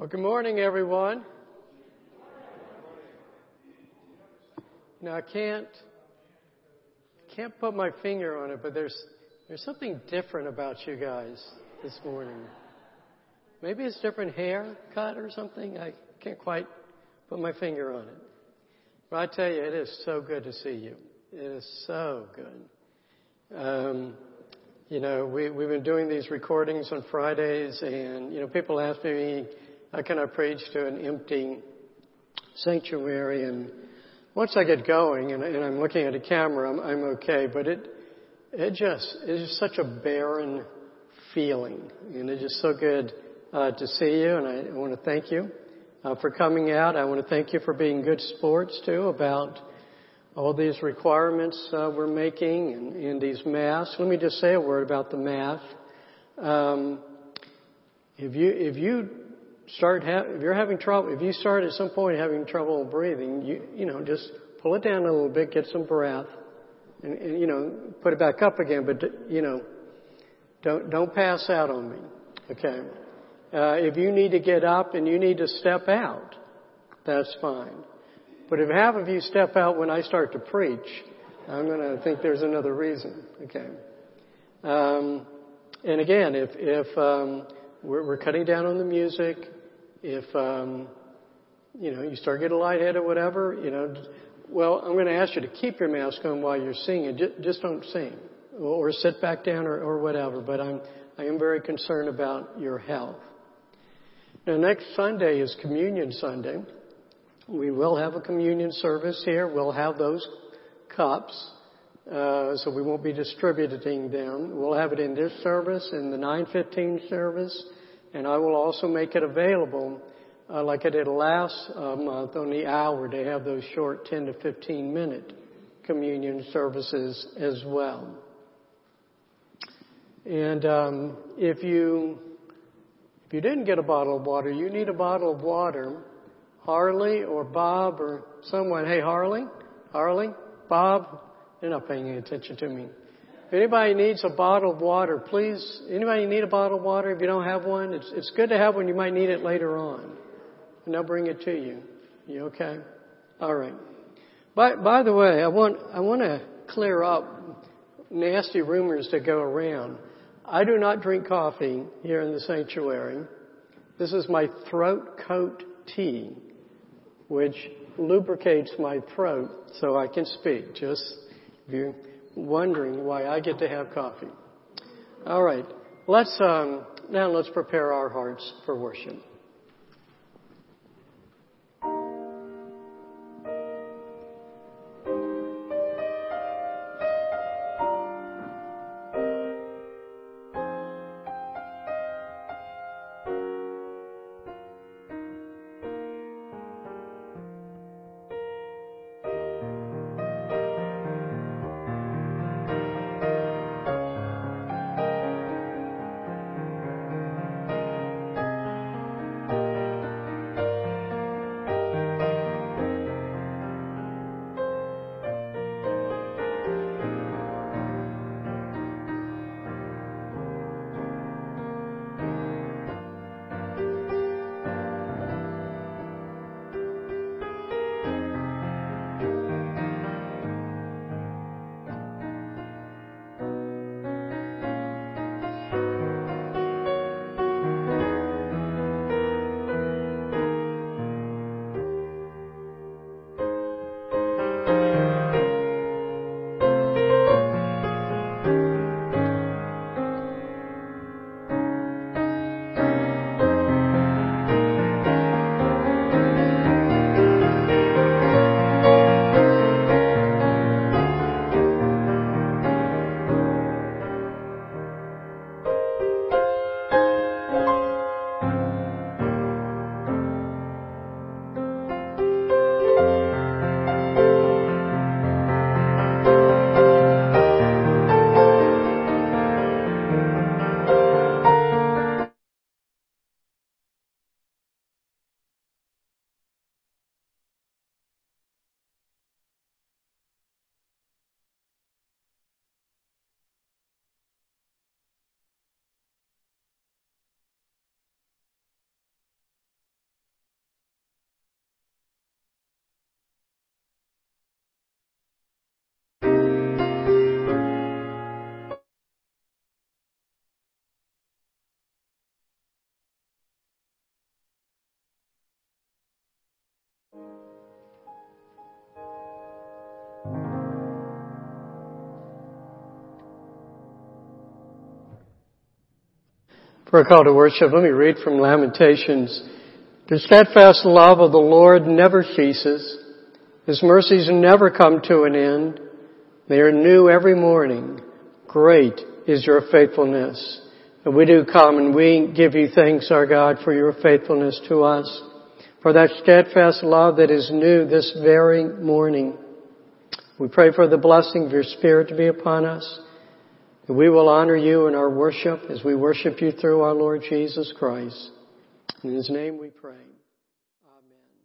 Well, good morning, everyone. Now, I can't can't put my finger on it, but there's there's something different about you guys this morning. Maybe it's different hair cut or something. I can't quite put my finger on it. But I tell you, it is so good to see you. It is so good. Um, you know, we, we've been doing these recordings on Fridays, and you know, people ask me, how can I preach to an empty sanctuary? And once I get going and, and I'm looking at a camera, I'm, I'm okay. But it, it just, it's just such a barren feeling. And it's just so good uh, to see you. And I, I want to thank you uh, for coming out. I want to thank you for being good sports too about all these requirements uh, we're making and, and, these masks. Let me just say a word about the mask. Um, if you if you start ha- if you're having trouble, if you start at some point having trouble breathing, you you know just pull it down a little bit, get some breath, and, and you know put it back up again. But you know, don't don't pass out on me. Okay. Uh, if you need to get up and you need to step out, that's fine. But if half of you step out when I start to preach, I'm going to think there's another reason. Okay. Um, and again, if if um, we're, we're cutting down on the music, if um, you know you start getting lightheaded or whatever, you know, well, I'm going to ask you to keep your mask on while you're singing. Just, just don't sing, or sit back down, or, or whatever. But I'm I am very concerned about your health. Now, next Sunday is Communion Sunday. We will have a communion service here. We'll have those cups, uh, so we won't be distributing them. We'll have it in this service, in the 9:15 service, and I will also make it available, uh, like I did last uh, month on the hour, to have those short 10 to 15 minute communion services as well. And um, if you if you didn't get a bottle of water, you need a bottle of water. Harley or Bob or someone, hey Harley, Harley, Bob, they're not paying any attention to me. If anybody needs a bottle of water, please, anybody need a bottle of water? If you don't have one, it's, it's good to have one. You might need it later on. And they'll bring it to you. You okay? All right. By, by the way, I want, I want to clear up nasty rumors that go around. I do not drink coffee here in the sanctuary. This is my throat coat tea, which lubricates my throat so I can speak. Just if you wondering why I get to have coffee. All right, let's um, now let's prepare our hearts for worship. For a call to worship, let me read from Lamentations. The steadfast love of the Lord never ceases. His mercies never come to an end. They are new every morning. Great is your faithfulness. And we do come and we give you thanks, our God, for your faithfulness to us, for that steadfast love that is new this very morning. We pray for the blessing of your Spirit to be upon us. We will honor you in our worship as we worship you through our Lord Jesus Christ. In His name we pray. Amen.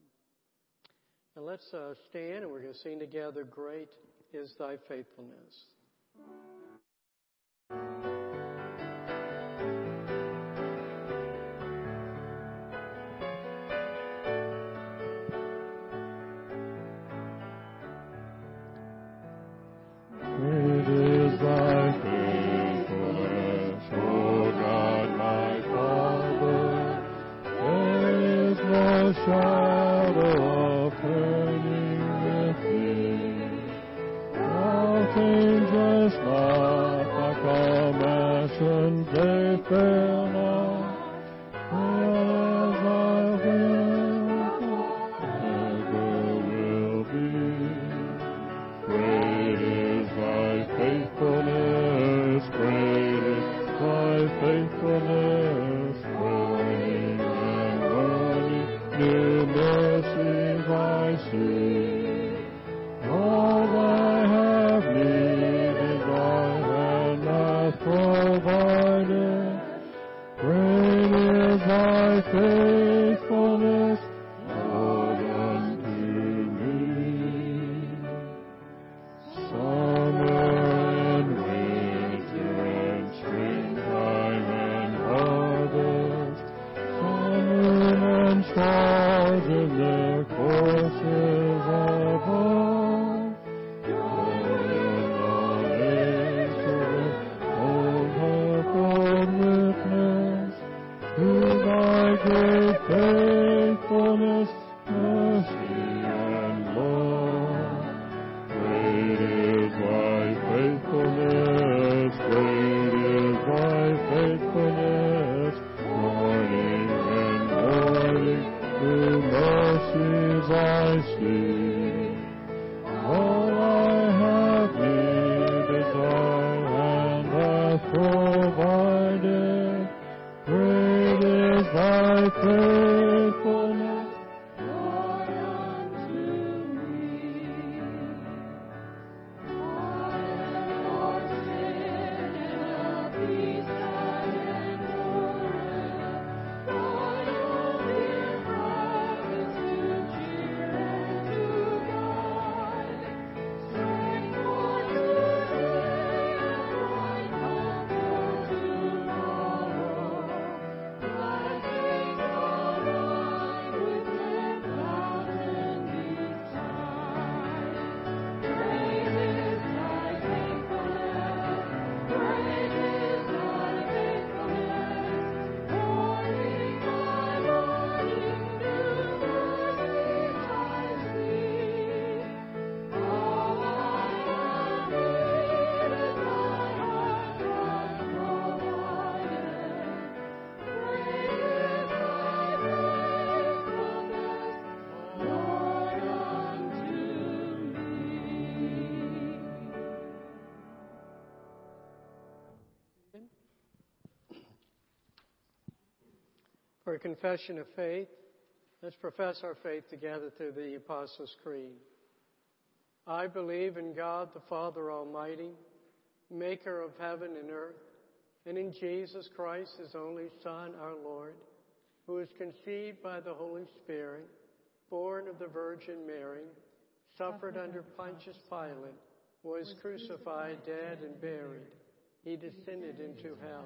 Now let's uh, stand and we're going to sing together, Great is Thy Faithfulness. A confession of faith, let's profess our faith together through the Apostles' Creed. I believe in God the Father Almighty, maker of heaven and earth, and in Jesus Christ, his only Son, our Lord, who was conceived by the Holy Spirit, born of the Virgin Mary, suffered under Pontius Pilate, was crucified, dead, and buried. He descended into hell.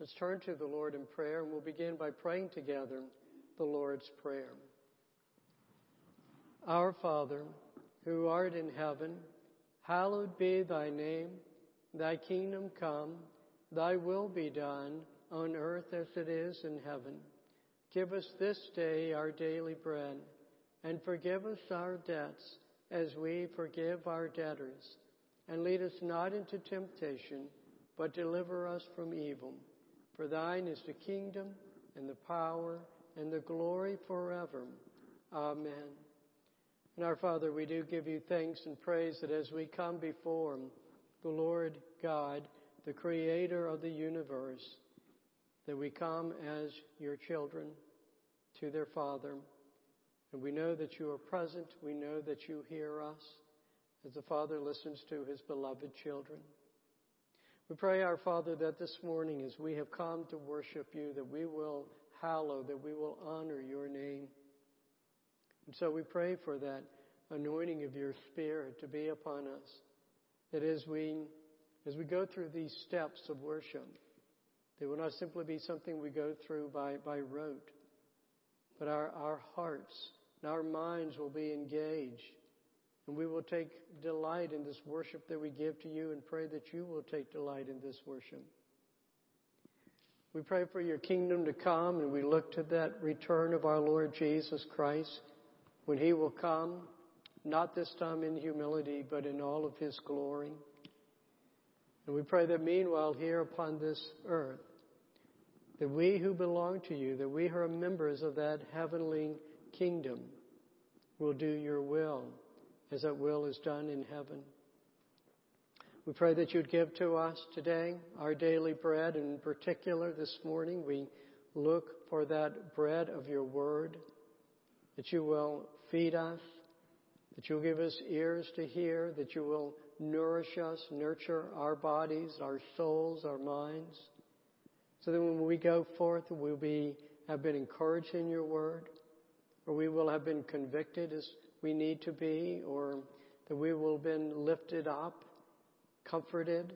Let's turn to the Lord in prayer, and we'll begin by praying together the Lord's Prayer. Our Father, who art in heaven, hallowed be thy name. Thy kingdom come, thy will be done, on earth as it is in heaven. Give us this day our daily bread, and forgive us our debts as we forgive our debtors. And lead us not into temptation, but deliver us from evil. For thine is the kingdom and the power and the glory forever. Amen. And our Father, we do give you thanks and praise that as we come before the Lord God, the creator of the universe, that we come as your children to their Father. And we know that you are present. We know that you hear us as the Father listens to his beloved children. We pray, our Father, that this morning as we have come to worship you, that we will hallow, that we will honor your name. And so we pray for that anointing of your Spirit to be upon us, that as we, as we go through these steps of worship, they will not simply be something we go through by, by rote, but our, our hearts and our minds will be engaged and we will take delight in this worship that we give to you and pray that you will take delight in this worship. We pray for your kingdom to come and we look to that return of our Lord Jesus Christ when he will come, not this time in humility, but in all of his glory. And we pray that meanwhile here upon this earth, that we who belong to you, that we who are members of that heavenly kingdom will do your will as that will is done in heaven. We pray that you'd give to us today our daily bread, and in particular this morning we look for that bread of your word, that you will feed us, that you'll give us ears to hear, that you will nourish us, nurture our bodies, our souls, our minds, so that when we go forth, we'll be, have been encouraged in your word, or we will have been convicted as we need to be, or that we will have been lifted up, comforted.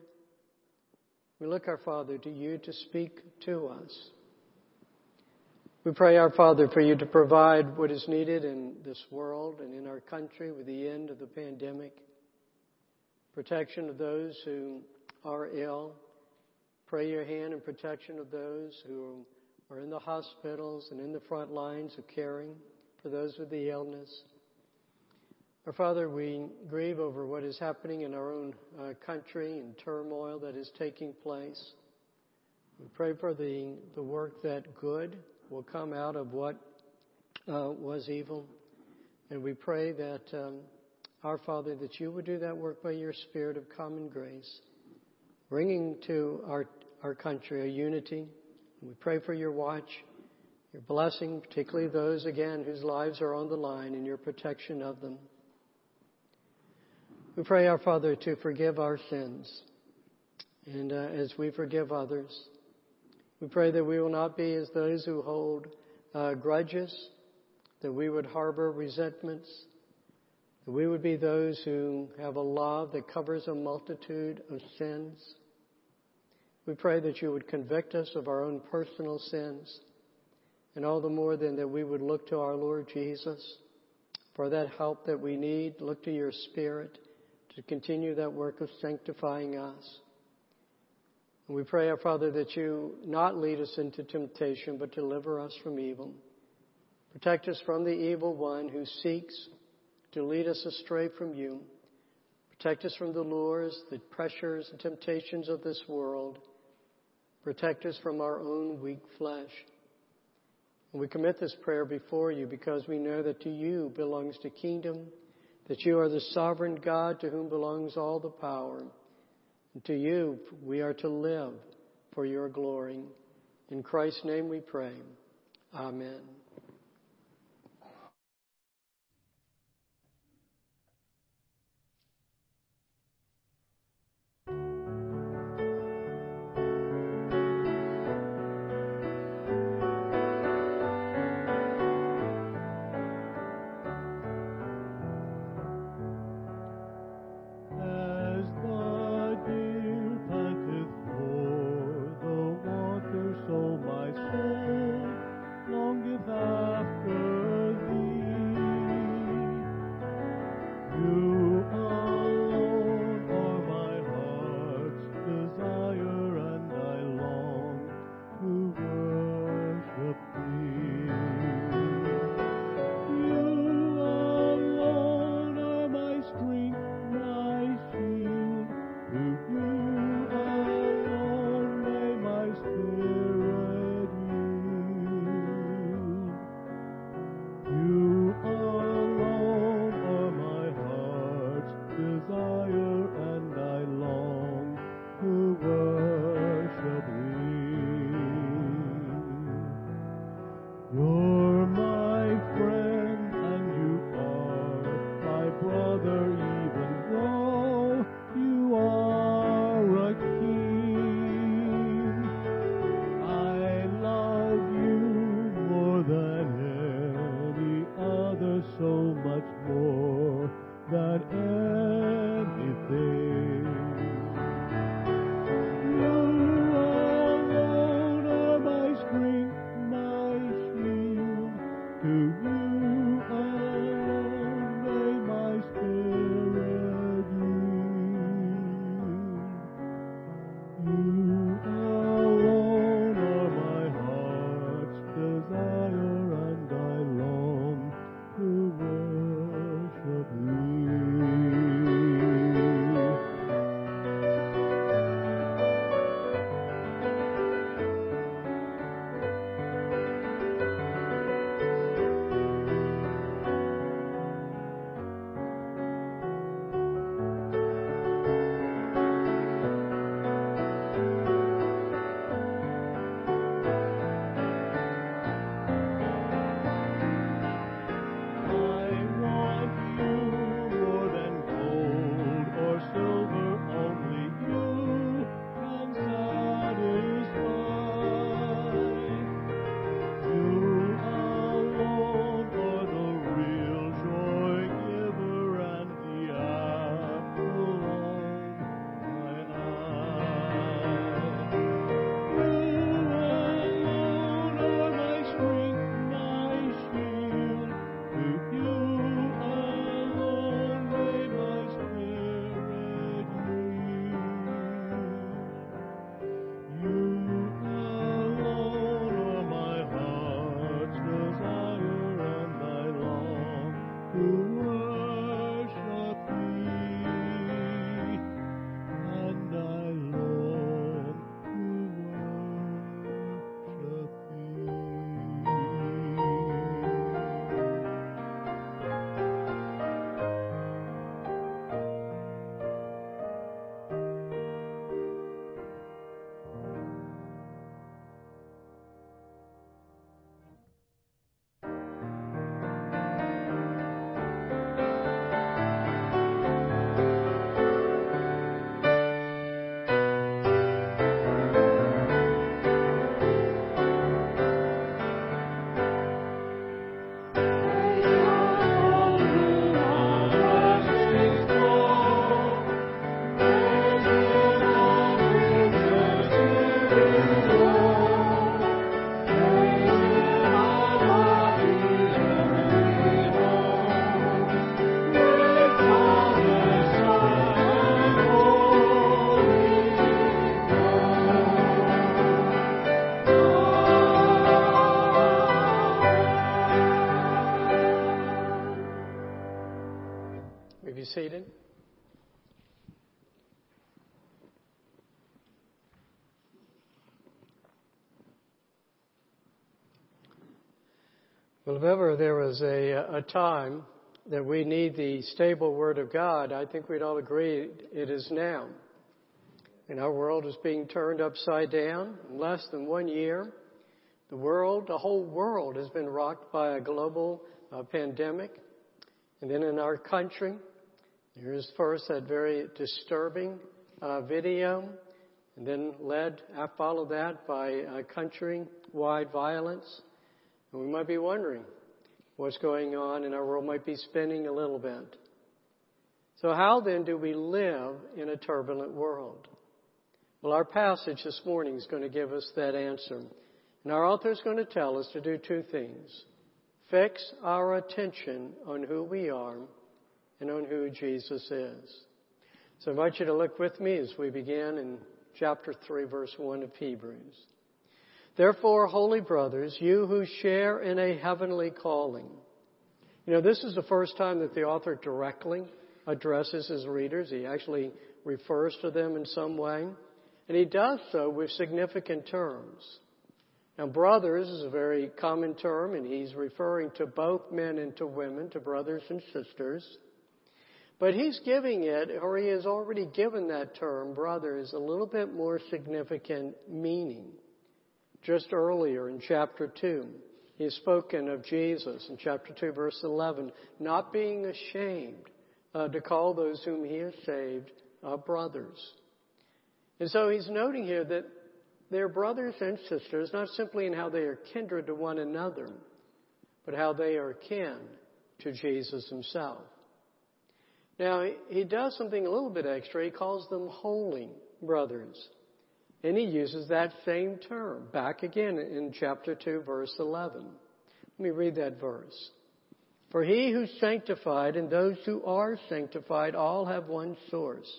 We look, our Father, to you to speak to us. We pray, our Father, for you to provide what is needed in this world and in our country with the end of the pandemic. Protection of those who are ill. Pray your hand and protection of those who are in the hospitals and in the front lines of caring for those with the illness. Our Father, we grieve over what is happening in our own uh, country and turmoil that is taking place. We pray for the, the work that good will come out of what uh, was evil. And we pray that, um, our Father, that you would do that work by your Spirit of common grace, bringing to our, our country a unity. We pray for your watch, your blessing, particularly those, again, whose lives are on the line, and your protection of them. We pray, our Father, to forgive our sins. And uh, as we forgive others, we pray that we will not be as those who hold uh, grudges, that we would harbor resentments, that we would be those who have a love that covers a multitude of sins. We pray that you would convict us of our own personal sins, and all the more then that we would look to our Lord Jesus for that help that we need, look to your Spirit to continue that work of sanctifying us. And we pray, our Father, that you not lead us into temptation, but deliver us from evil. Protect us from the evil one who seeks to lead us astray from you. Protect us from the lures, the pressures, and temptations of this world. Protect us from our own weak flesh. And we commit this prayer before you because we know that to you belongs the kingdom, that you are the sovereign God to whom belongs all the power. And to you we are to live for your glory. In Christ's name we pray. Amen. Well, if ever there was a, a time that we need the stable Word of God, I think we'd all agree it is now. And our world is being turned upside down in less than one year. The world, the whole world has been rocked by a global uh, pandemic. And then in our country, Here's first that very disturbing uh, video, and then led, uh, followed that by uh, country-wide violence. And we might be wondering what's going on, and our world might be spinning a little bit. So how then do we live in a turbulent world? Well, our passage this morning is going to give us that answer. And our author is going to tell us to do two things. Fix our attention on who we are and on who Jesus is. So I invite you to look with me as we begin in chapter 3, verse 1 of Hebrews. Therefore, holy brothers, you who share in a heavenly calling. You know, this is the first time that the author directly addresses his readers. He actually refers to them in some way. And he does so with significant terms. Now, brothers is a very common term, and he's referring to both men and to women, to brothers and sisters. But he's giving it, or he has already given that term, brothers, a little bit more significant meaning. Just earlier in chapter 2, he has spoken of Jesus in chapter 2, verse 11, not being ashamed uh, to call those whom he has saved uh, brothers. And so he's noting here that they're brothers and sisters, not simply in how they are kindred to one another, but how they are kin to Jesus himself. Now, he does something a little bit extra. He calls them holy brothers. And he uses that same term back again in chapter 2, verse 11. Let me read that verse. For he who sanctified and those who are sanctified all have one source.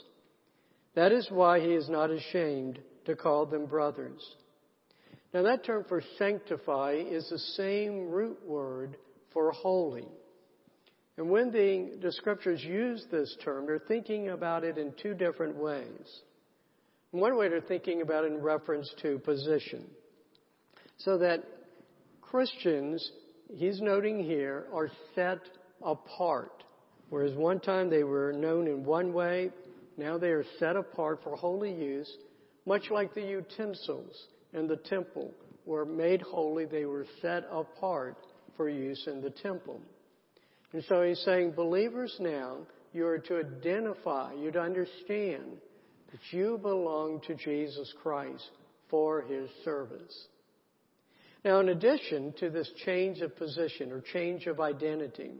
That is why he is not ashamed to call them brothers. Now that term for sanctify is the same root word for holy. And when the, the scriptures use this term, they're thinking about it in two different ways. One way they're thinking about it in reference to position. So that Christians, he's noting here, are set apart. Whereas one time they were known in one way, now they are set apart for holy use, much like the utensils in the temple were made holy, they were set apart for use in the temple. And so he's saying, believers now, you are to identify, you are to understand that you belong to Jesus Christ for his service. Now, in addition to this change of position or change of identity,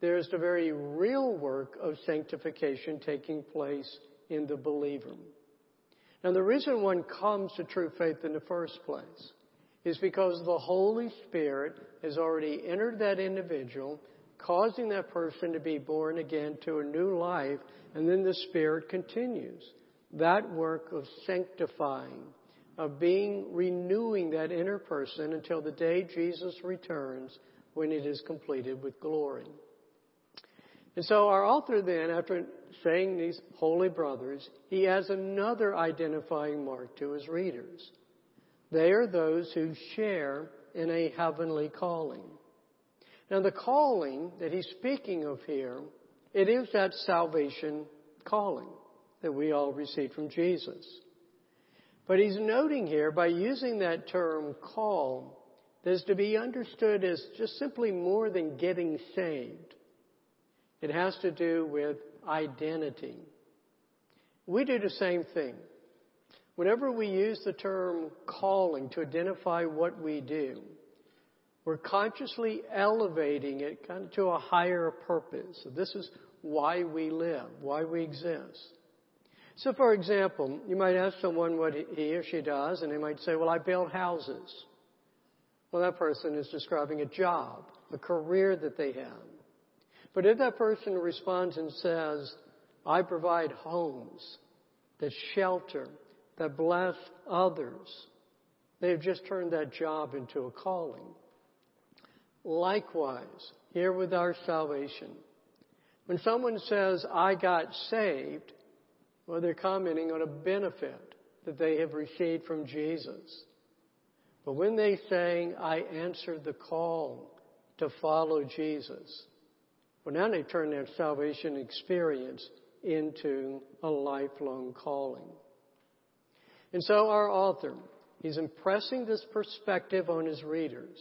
there's the very real work of sanctification taking place in the believer. Now, the reason one comes to true faith in the first place is because the Holy Spirit has already entered that individual causing that person to be born again to a new life, and then the Spirit continues. That work of sanctifying, of being, renewing that inner person until the day Jesus returns when it is completed with glory. And so our author then, after saying these holy brothers, he adds another identifying mark to his readers. They are those who share in a heavenly calling. Now the calling that he's speaking of here, it is that salvation calling that we all received from Jesus. But he's noting here by using that term call, that is to be understood as just simply more than getting saved. It has to do with identity. We do the same thing. Whenever we use the term calling to identify what we do, we're consciously elevating it kind of to a higher purpose. So this is why we live, why we exist. So for example, you might ask someone what he or she does and they might say, well, I build houses. Well, that person is describing a job, a career that they have. But if that person responds and says, I provide homes that shelter, that bless others, they have just turned that job into a calling. Likewise, here with our salvation, when someone says, I got saved, well, they're commenting on a benefit that they have received from Jesus. But when they say, I answered the call to follow Jesus, well, now they turn their salvation experience into a lifelong calling. And so our author, he's impressing this perspective on his readers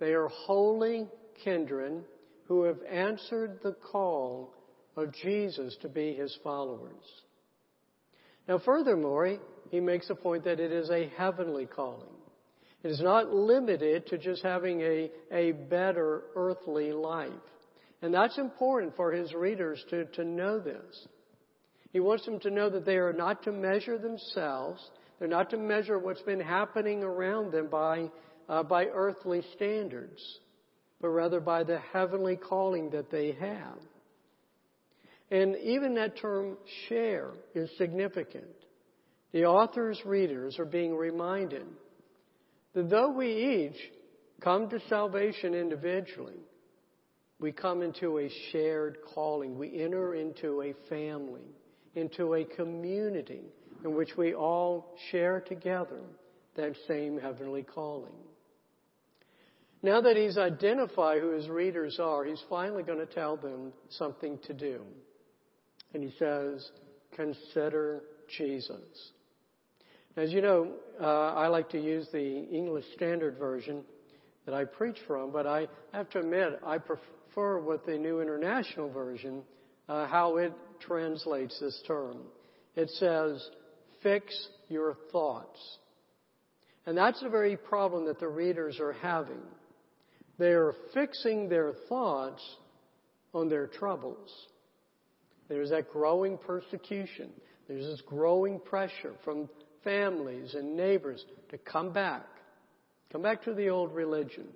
they are holy kindred who have answered the call of Jesus to be his followers. Now, furthermore, he makes a point that it is a heavenly calling. It is not limited to just having a, a better earthly life. And that's important for his readers to, to know this. He wants them to know that they are not to measure themselves. They're not to measure what's been happening around them by uh, by earthly standards, but rather by the heavenly calling that they have. And even that term share is significant. The author's readers are being reminded that though we each come to salvation individually, we come into a shared calling. We enter into a family, into a community in which we all share together that same heavenly calling. Now that he's identified who his readers are, he's finally going to tell them something to do. And he says, consider Jesus. As you know, uh, I like to use the English Standard Version that I preach from, but I have to admit I prefer what the New International Version, uh, how it translates this term. It says, fix your thoughts. And that's the very problem that the readers are having. They are fixing their thoughts on their troubles. There's that growing persecution. There's this growing pressure from families and neighbors to come back. Come back to the old religion.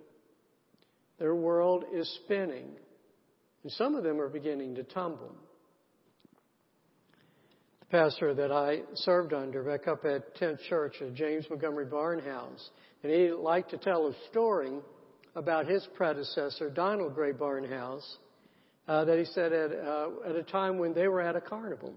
Their world is spinning. And some of them are beginning to tumble. The pastor that I served under back up at 10th Church James Montgomery Barnhouse, and he liked to tell a story about his predecessor, Donald Grey Barnhouse, uh, that he said at, uh, at a time when they were at a carnival.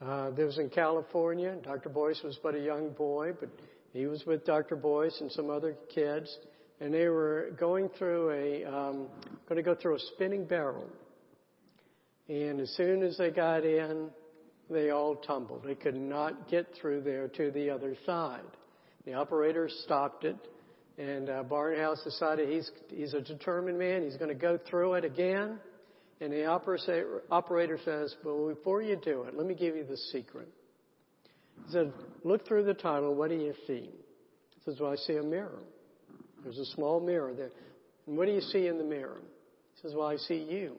Uh, this was in California. Dr. Boyce was but a young boy, but he was with Dr. Boyce and some other kids, and they were going through a um, going to go through a spinning barrel. And as soon as they got in, they all tumbled. They could not get through there to the other side. The operator stopped it, and uh, Barnhouse decided he's he's a determined man. He's going to go through it again. And the operator says, "Well, before you do it, let me give you the secret." He said, "Look through the tunnel. What do you see?" He says, "Well, I see a mirror. There's a small mirror there. And what do you see in the mirror?" He says, "Well, I see you.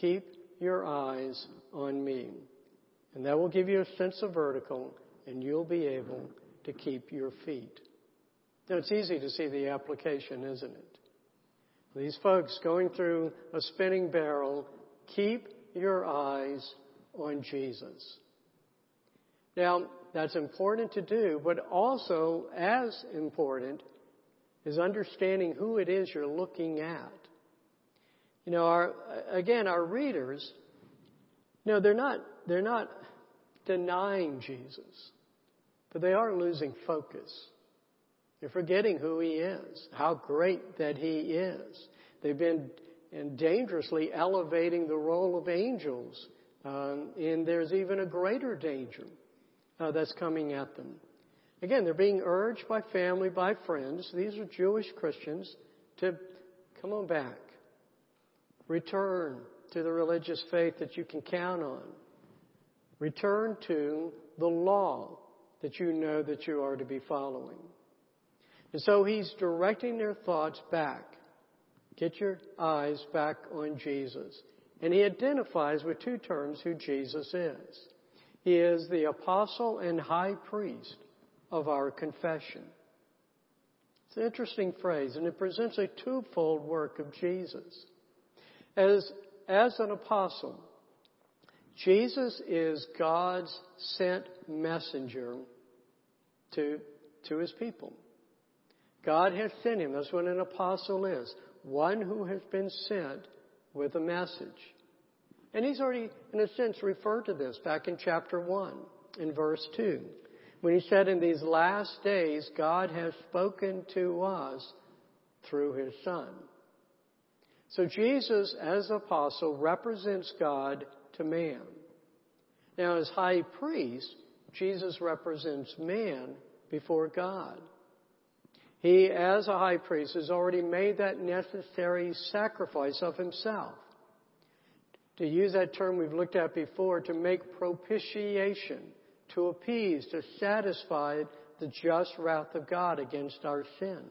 Keep your eyes on me, and that will give you a sense of vertical, and you'll be able to keep your feet." Now, it's easy to see the application, isn't it? These folks going through a spinning barrel, keep your eyes on Jesus. Now, that's important to do, but also as important is understanding who it is you're looking at. You know, our, again, our readers, you know, they're not, they're not denying Jesus, but they are losing focus. They're forgetting who He is, how great that He is. They've been dangerously elevating the role of angels, um, and there's even a greater danger uh, that's coming at them. Again, they're being urged by family, by friends, these are Jewish Christians, to come on back. Return to the religious faith that you can count on. Return to the law that you know that you are to be following. And so he's directing their thoughts back. Get your eyes back on Jesus. And he identifies with two terms who Jesus is. He is the apostle and high priest of our confession. It's an interesting phrase, and it presents a twofold work of Jesus. As, as an apostle, Jesus is God's sent messenger to, to his people. God has sent him. That's what an apostle is. One who has been sent with a message. And he's already, in a sense, referred to this back in chapter 1, in verse 2, when he said, In these last days, God has spoken to us through his Son. So Jesus, as apostle, represents God to man. Now, as high priest, Jesus represents man before God. He, as a high priest, has already made that necessary sacrifice of himself. To use that term we've looked at before, to make propitiation, to appease, to satisfy the just wrath of God against our sin.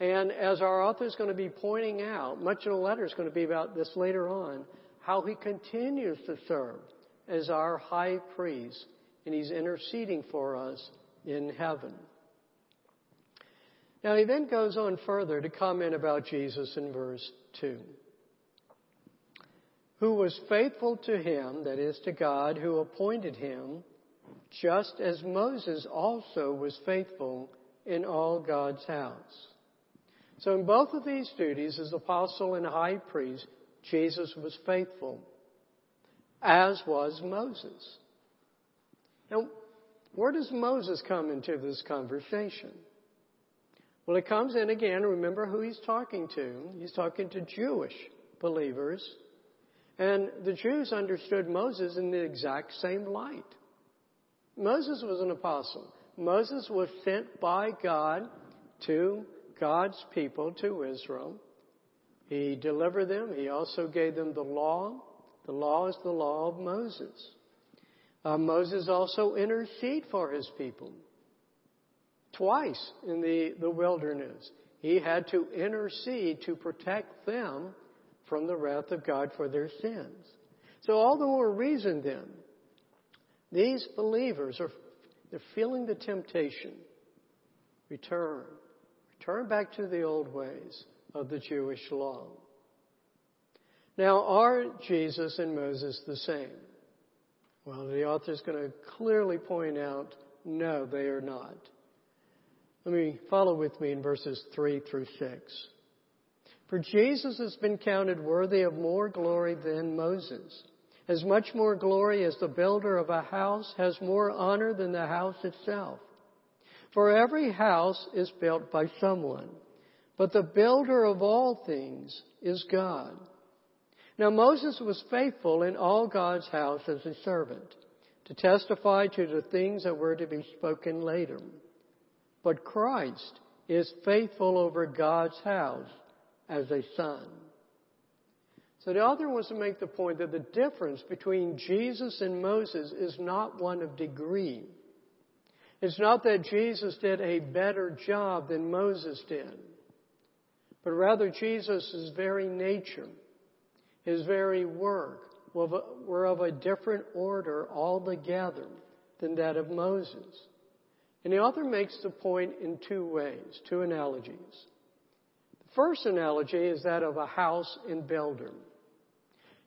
And as our author is going to be pointing out, much of the letter is going to be about this later on, how he continues to serve as our high priest, and he's interceding for us in heaven. Now he then goes on further to comment about Jesus in verse 2. Who was faithful to him, that is to God, who appointed him, just as Moses also was faithful in all God's house. So in both of these duties, as apostle and high priest, Jesus was faithful, as was Moses. Now, where does Moses come into this conversation? Well, it comes in again. Remember who he's talking to. He's talking to Jewish believers. And the Jews understood Moses in the exact same light. Moses was an apostle. Moses was sent by God to God's people, to Israel. He delivered them. He also gave them the law. The law is the law of Moses. Uh, Moses also interceded for his people. Twice in the, the wilderness, he had to intercede to protect them from the wrath of God for their sins. So all the more reason then, these believers are they're feeling the temptation. Return. Return back to the old ways of the Jewish law. Now, are Jesus and Moses the same? Well, the author is going to clearly point out, no, they are not. Let me follow with me in verses 3 through 6. For Jesus has been counted worthy of more glory than Moses. As much more glory as the builder of a house has more honor than the house itself. For every house is built by someone, but the builder of all things is God. Now Moses was faithful in all God's house as a servant, to testify to the things that were to be spoken later. But Christ is faithful over God's house as a son. So the author wants to make the point that the difference between Jesus and Moses is not one of degree. It's not that Jesus did a better job than Moses did, but rather Jesus' very nature, his very work, were of a different order altogether than that of Moses. And the author makes the point in two ways, two analogies. The first analogy is that of a house in builder.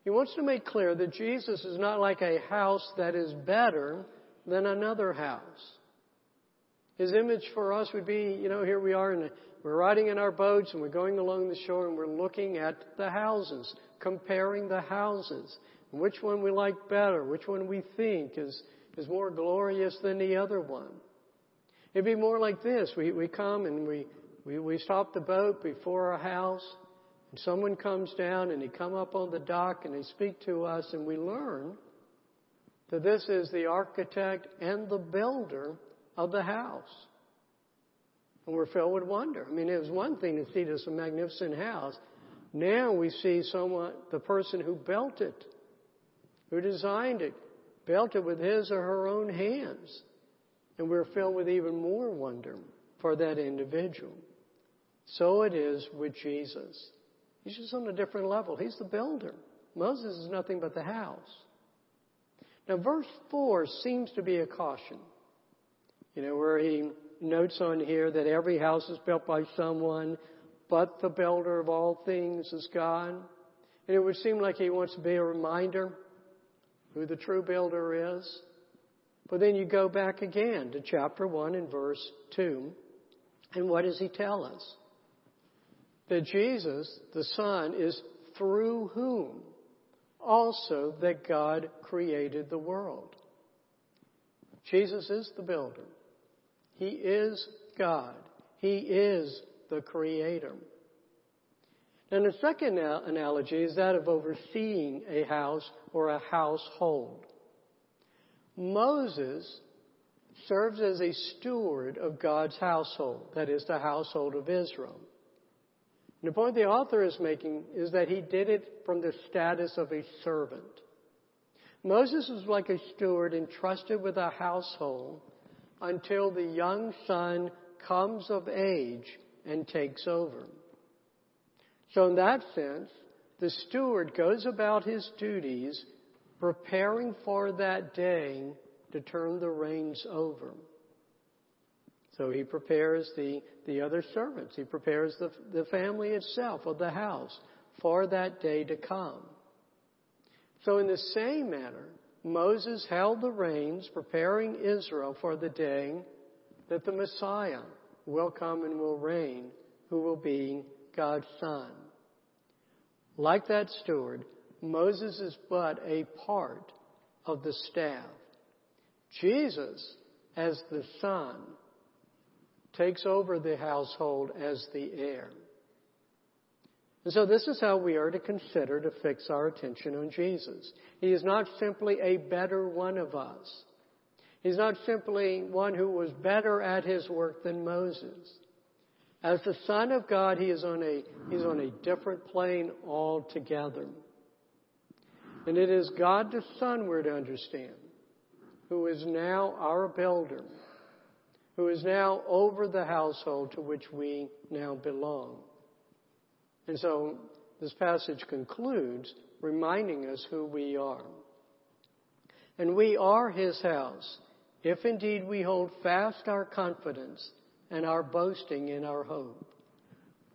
He wants to make clear that Jesus is not like a house that is better than another house. His image for us would be, you know, here we are and we're riding in our boats and we're going along the shore and we're looking at the houses, comparing the houses, which one we like better, which one we think is, is more glorious than the other one. It'd be more like this. We, we come and we, we, we stop the boat before a house, and someone comes down and they come up on the dock and they speak to us, and we learn that this is the architect and the builder of the house. And we're filled with wonder. I mean, it was one thing to see this magnificent house. Now we see someone, the person who built it, who designed it, built it with his or her own hands. And we're filled with even more wonder for that individual. So it is with Jesus. He's just on a different level. He's the builder. Moses is nothing but the house. Now, verse 4 seems to be a caution. You know, where he notes on here that every house is built by someone, but the builder of all things is God. And it would seem like he wants to be a reminder who the true builder is. But then you go back again to chapter 1 and verse 2. And what does he tell us? That Jesus, the Son, is through whom also that God created the world. Jesus is the builder. He is God. He is the creator. And the second analogy is that of overseeing a house or a household. Moses serves as a steward of God's household, that is, the household of Israel. And the point the author is making is that he did it from the status of a servant. Moses was like a steward entrusted with a household until the young son comes of age and takes over. So in that sense, the steward goes about his duties preparing for that day to turn the reins over. So he prepares the, the other servants. He prepares the, the family itself of the house for that day to come. So in the same manner, Moses held the reins, preparing Israel for the day that the Messiah will come and will reign, who will be God's Son. Like that steward, Moses is but a part of the staff. Jesus, as the son, takes over the household as the heir. And so this is how we are to consider to fix our attention on Jesus. He is not simply a better one of us. He's not simply one who was better at his work than Moses. As the Son of God, he is on a, he's on a different plane altogether. And it is God the Son we're to understand, who is now our builder, who is now over the household to which we now belong. And so this passage concludes reminding us who we are. And we are his house, if indeed we hold fast our confidence and our boasting in our hope.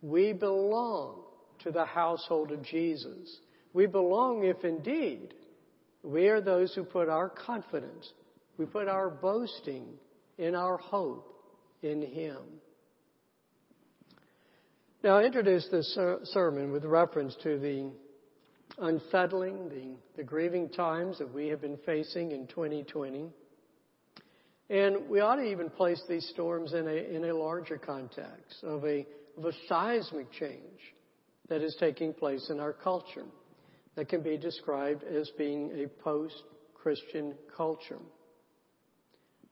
We belong to the household of Jesus. We belong if indeed we are those who put our confidence, we put our boasting in our hope in Him. Now, I introduced this sermon with reference to the unsettling, the, the grieving times that we have been facing in 2020. And we ought to even place these storms in a, in a larger context of a, of a seismic change that is taking place in our culture that can be described as being a post-Christian culture.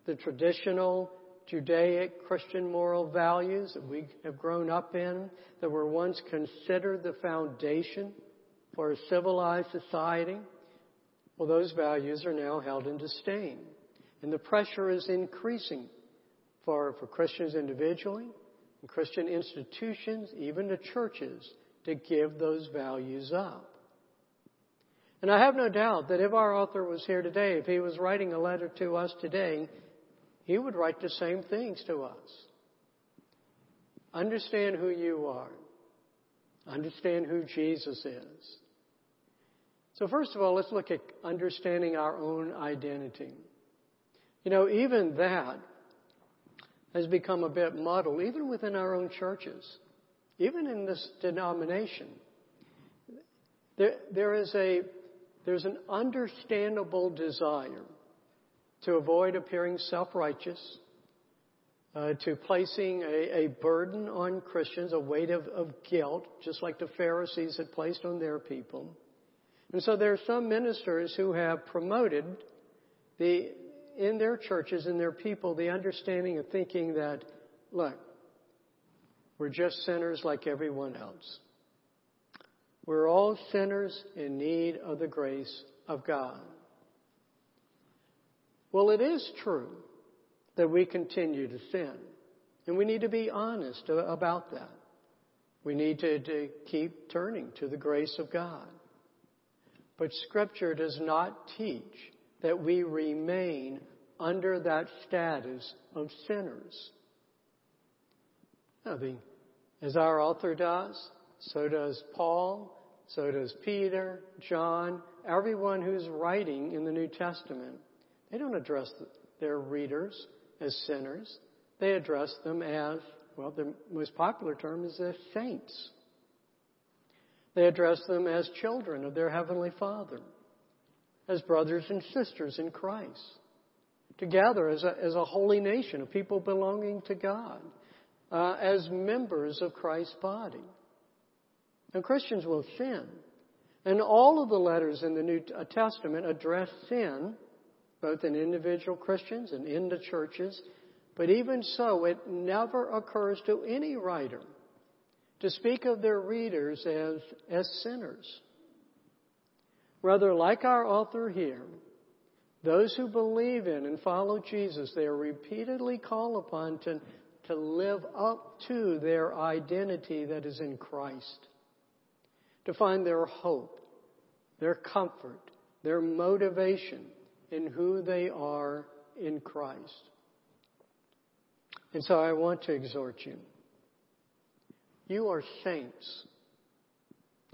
The traditional Judaic Christian moral values that we have grown up in, that were once considered the foundation for a civilized society, well, those values are now held in disdain. And the pressure is increasing for, for Christians individually, and Christian institutions, even the churches, to give those values up. And I have no doubt that if our author was here today, if he was writing a letter to us today, he would write the same things to us. Understand who you are. Understand who Jesus is. So first of all, let's look at understanding our own identity. You know, even that has become a bit muddled, even within our own churches, even in this denomination. There, there is a, there's an understandable desire to avoid appearing self-righteous, uh, to placing a, a, burden on Christians, a weight of, of guilt, just like the Pharisees had placed on their people. And so there are some ministers who have promoted the, in their churches and their people the understanding of thinking that, look, we're just sinners like everyone else. We're all sinners in need of the grace of God. Well, it is true that we continue to sin. And we need to be honest about that. We need to, to keep turning to the grace of God. But Scripture does not teach that we remain under that status of sinners. Now, as our author does, so does Paul, so does Peter, John, everyone who's writing in the New Testament. They don't address their readers as sinners. They address them as, well, the most popular term is as saints. They address them as children of their Heavenly Father, as brothers and sisters in Christ, together as a, as a holy nation, a people belonging to God, uh, as members of Christ's body. And Christians will sin. And all of the letters in the New uh, Testament address sin both in individual Christians and in the churches. But even so, it never occurs to any writer to speak of their readers as, as sinners. Rather, like our author here, those who believe in and follow Jesus, they are repeatedly called upon to, to live up to their identity that is in Christ, to find their hope, their comfort, their motivation in who they are in Christ. And so I want to exhort you. You are saints.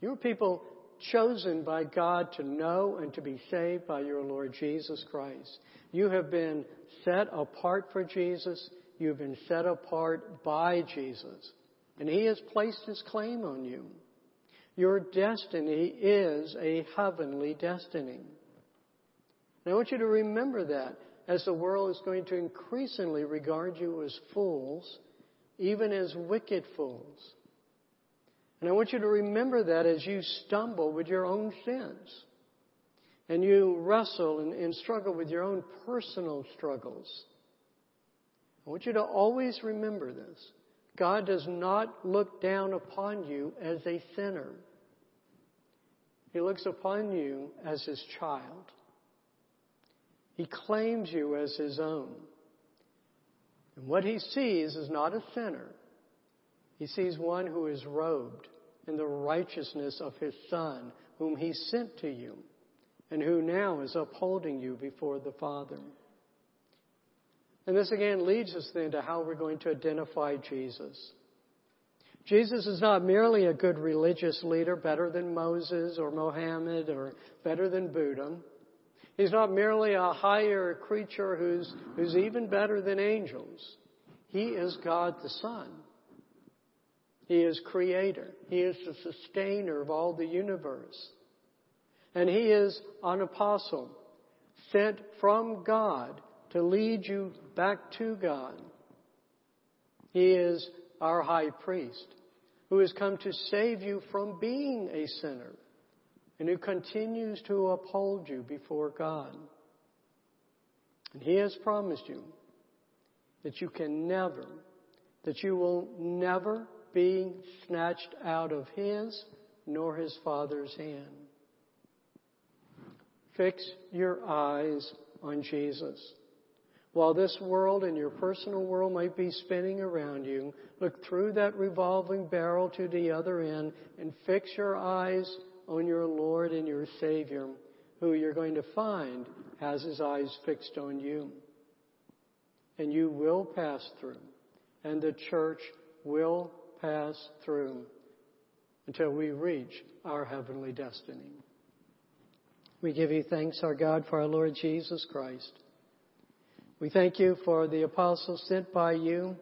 You are people chosen by God to know and to be saved by your Lord Jesus Christ. You have been set apart for Jesus. You've been set apart by Jesus. And He has placed His claim on you. Your destiny is a heavenly destiny. And I want you to remember that as the world is going to increasingly regard you as fools, even as wicked fools. And I want you to remember that as you stumble with your own sins and you wrestle and, and struggle with your own personal struggles. I want you to always remember this. God does not look down upon you as a sinner. He looks upon you as his child. He claims you as his own. And what he sees is not a sinner. He sees one who is robed in the righteousness of his Son, whom he sent to you, and who now is upholding you before the Father. And this again leads us then to how we're going to identify Jesus. Jesus is not merely a good religious leader, better than Moses or Mohammed or better than Buddha. He's not merely a higher creature who's, who's even better than angels. He is God the Son. He is creator. He is the sustainer of all the universe. And he is an apostle sent from God to lead you back to God. He is our high priest who has come to save you from being a sinner and who continues to uphold you before God. And he has promised you that you can never, that you will never be snatched out of his nor his Father's hand. Fix your eyes on Jesus. While this world and your personal world might be spinning around you, look through that revolving barrel to the other end and fix your eyes on your Lord and your Savior, who you're going to find has his eyes fixed on you. And you will pass through, and the church will pass through until we reach our heavenly destiny. We give you thanks, our God, for our Lord Jesus Christ we thank you for the apostles sent by you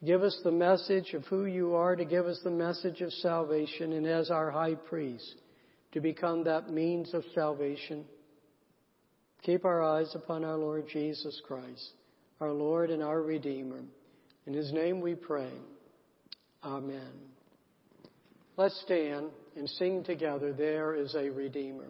to give us the message of who you are, to give us the message of salvation, and as our high priest, to become that means of salvation. Keep our eyes upon our Lord Jesus Christ, our Lord and our Redeemer. In His name we pray. Amen. Let's stand and sing together, There is a Redeemer.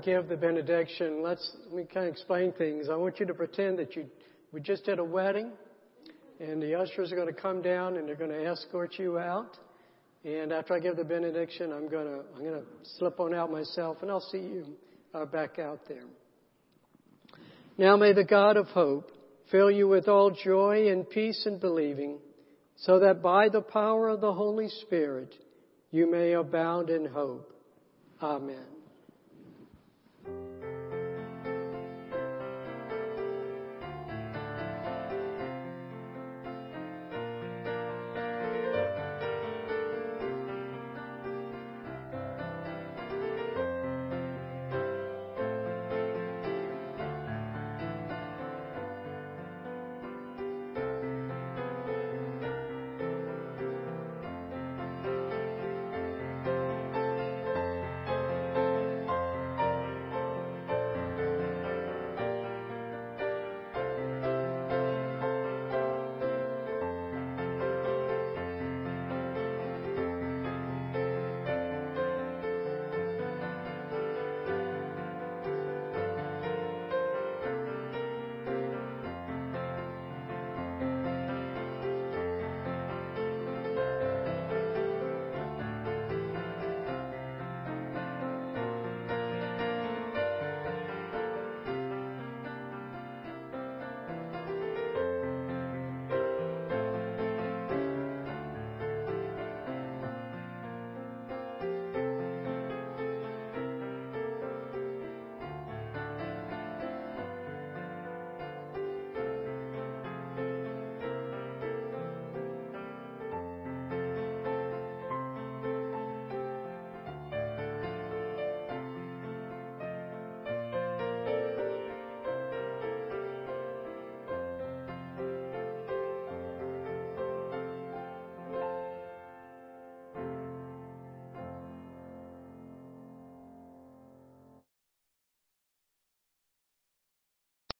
Give the benediction, let's let me kind of explain things. I want you to pretend that you we just did a wedding, and the ushers are going to come down and they're going to escort you out. And after I give the benediction, I'm going to I'm going to slip on out myself, and I'll see you uh, back out there. Now may the God of hope fill you with all joy and peace in believing, so that by the power of the Holy Spirit you may abound in hope Amen.